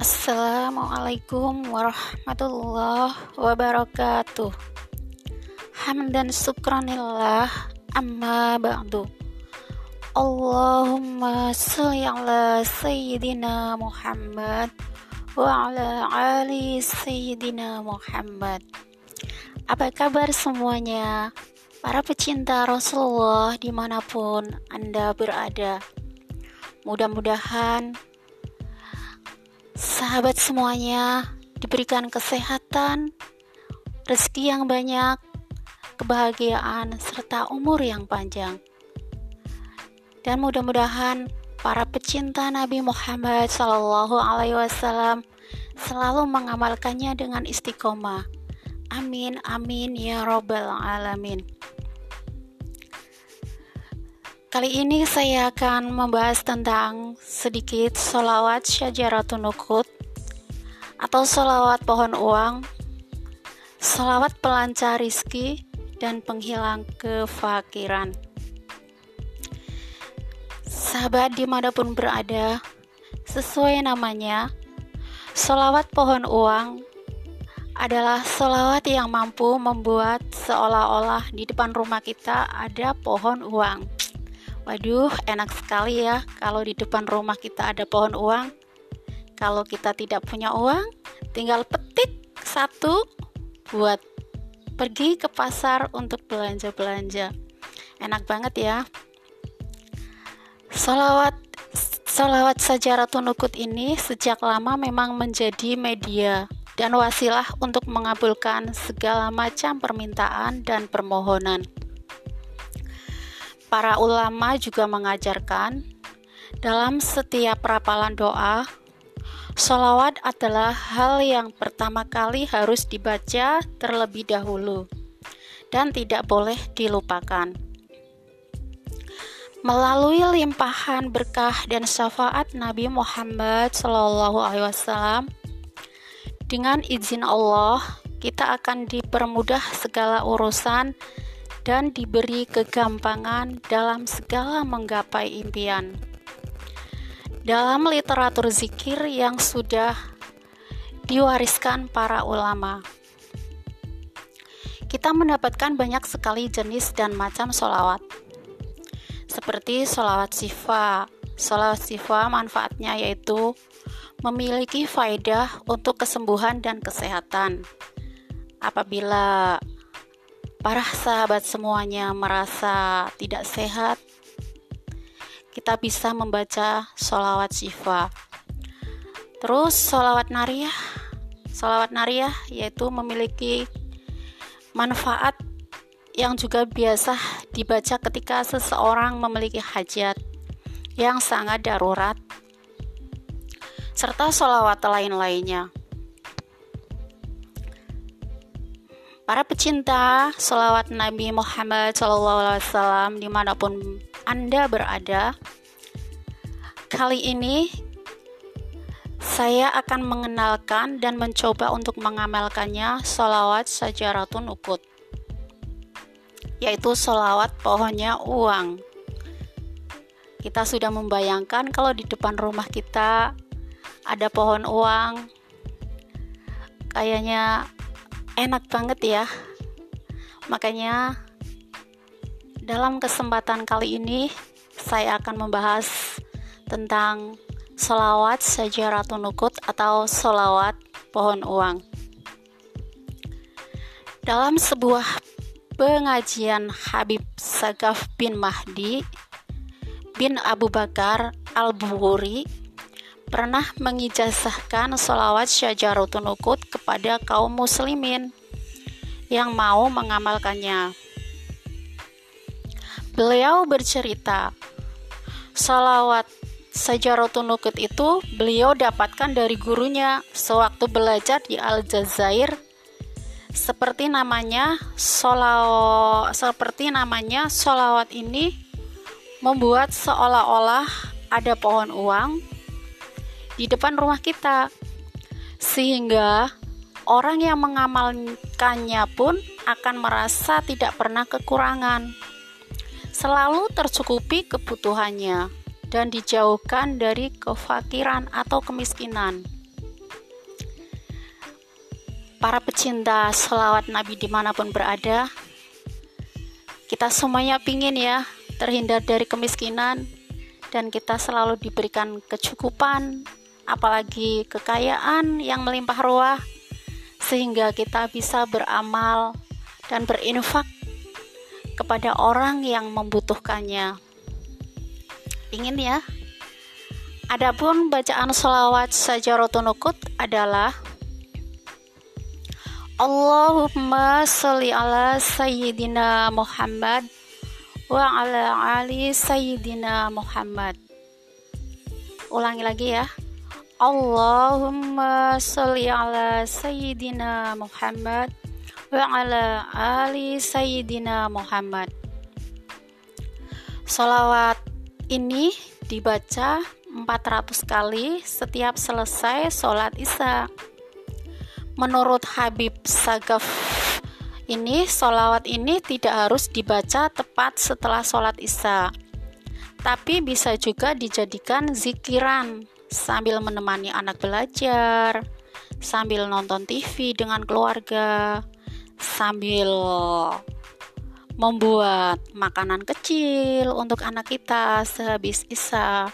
Assalamualaikum warahmatullahi wabarakatuh. Hamdan syukranillah amma ba'du. Allahumma salli ala Sayyidina Muhammad wa ala ali Sayyidina Muhammad. Apa kabar semuanya? Para pecinta Rasulullah di mana pun Anda berada. Mudah-mudahan sahabat semuanya diberikan kesehatan, rezeki yang banyak, kebahagiaan, serta umur yang panjang. Dan mudah-mudahan para pecinta Nabi Muhammad Sallallahu Alaihi Wasallam selalu mengamalkannya dengan istiqomah. Amin, amin ya robbal alamin. Kali ini saya akan membahas tentang sedikit solawat syajaratun nukut atau solawat pohon uang, solawat pelancar rizki, dan penghilang kefakiran. Sahabat di mana pun berada, sesuai namanya, solawat pohon uang adalah solawat yang mampu membuat seolah-olah di depan rumah kita ada pohon uang Waduh, enak sekali ya kalau di depan rumah kita ada pohon uang. Kalau kita tidak punya uang, tinggal petik satu buat pergi ke pasar untuk belanja-belanja. Enak banget ya. Salawat Salawat Sajaratun Nukut ini sejak lama memang menjadi media dan wasilah untuk mengabulkan segala macam permintaan dan permohonan. Para ulama juga mengajarkan dalam setiap rapalan doa, solawat adalah hal yang pertama kali harus dibaca terlebih dahulu dan tidak boleh dilupakan. Melalui limpahan berkah dan syafaat Nabi Muhammad SAW, dengan izin Allah, kita akan dipermudah segala urusan dan diberi kegampangan dalam segala menggapai impian. Dalam literatur zikir yang sudah diwariskan para ulama, kita mendapatkan banyak sekali jenis dan macam solawat, seperti solawat sifa. Solawat sifa manfaatnya yaitu memiliki faedah untuk kesembuhan dan kesehatan. Apabila para sahabat semuanya merasa tidak sehat, kita bisa membaca sholawat syifa. Terus sholawat nariyah, sholawat nariyah yaitu memiliki manfaat yang juga biasa dibaca ketika seseorang memiliki hajat yang sangat darurat serta sholawat lain-lainnya. Para pecinta selawat Nabi Muhammad SAW di mana pun Anda berada, kali ini saya akan mengenalkan dan mencoba untuk mengamalkannya solawat sajaratun ukut yaitu solawat pohonnya uang kita sudah membayangkan kalau di depan rumah kita ada pohon uang kayaknya enak banget ya. Makanya dalam kesempatan kali ini saya akan membahas tentang solawat sajaratun nukut atau solawat pohon uang. Dalam sebuah pengajian Habib Sagaf bin Mahdi bin Abu Bakar Al-Buhuri pernah mengijazahkan sholawat syajaratun ukut kepada kaum muslimin yang mau mengamalkannya. Beliau bercerita, sholawat Sajaratun Ukut itu beliau dapatkan dari gurunya sewaktu belajar di Aljazair seperti namanya solaw, seperti namanya solawat ini membuat seolah-olah ada pohon uang di depan rumah kita. Sehingga orang yang mengamalkannya pun akan merasa tidak pernah kekurangan. Selalu tercukupi kebutuhannya dan dijauhkan dari kefakiran atau kemiskinan. pecinta sholawat Nabi di mana pun berada, kita semuanya pingin ya terhindar dari kemiskinan dan kita selalu diberikan kecukupan, apalagi kekayaan yang melimpah ruah, sehingga kita bisa beramal dan berinfak kepada orang yang membutuhkannya. Ingin ya? Adapun bacaan sholawat sajaratun nukut adalah Allahumma salli ala Sayyidina Muhammad wa ala ali Sayyidina Muhammad. Ulangi lagi ya. Allahumma salli ala Sayyidina Muhammad wa ala ali Sayyidina Muhammad. Salawat ini dibaca 400 kali setiap selesai sholat isya menurut Habib Sagaf ini solawat ini tidak harus dibaca tepat setelah sholat isya tapi bisa juga dijadikan zikiran sambil menemani anak belajar sambil nonton TV dengan keluarga sambil membuat makanan kecil untuk anak kita sehabis isya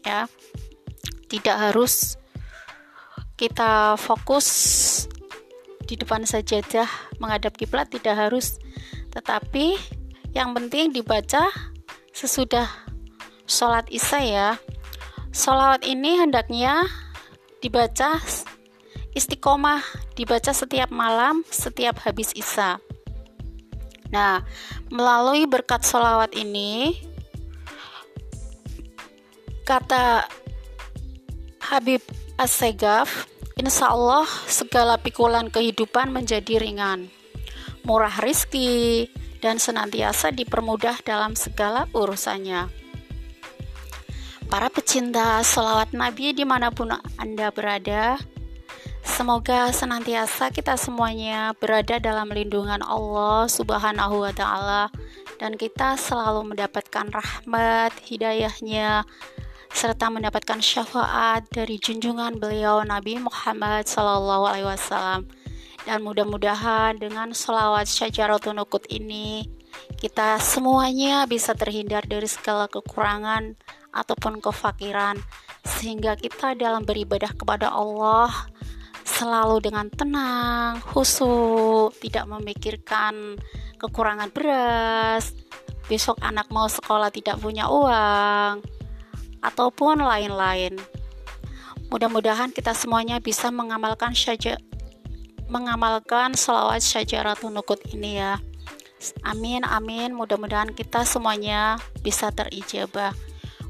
ya. Tidak harus kita fokus di depan sajadah menghadap kiblat tidak harus. Tetapi yang penting dibaca sesudah sholat isya ya sholat ini hendaknya dibaca istiqomah dibaca setiap malam setiap habis isya nah melalui berkat sholawat ini kata Habib As-Segaf, insya Allah segala pikulan kehidupan menjadi ringan, murah rizki, dan senantiasa dipermudah dalam segala urusannya. Para pecinta selawat Nabi di mana pun Anda berada, semoga senantiasa kita semuanya berada dalam lindungan Allah Subhanahu wa Ta'ala, dan kita selalu mendapatkan rahmat, hidayahnya, serta mendapatkan syafaat dari junjungan beliau Nabi Muhammad Sallallahu Alaihi Wasallam. Dan mudah-mudahan dengan selawat syajaratun nukut ini kita semuanya bisa terhindar dari segala kekurangan ataupun kefakiran sehingga kita dalam beribadah kepada Allah selalu dengan tenang, khusyuk, tidak memikirkan kekurangan beras, besok anak mau sekolah tidak punya uang, ataupun lain-lain. Mudah-mudahan kita semuanya bisa mengamalkan syaja mengamalkan selawat syajaratun nukut ini ya. Amin amin. Mudah-mudahan kita semuanya bisa terijabah.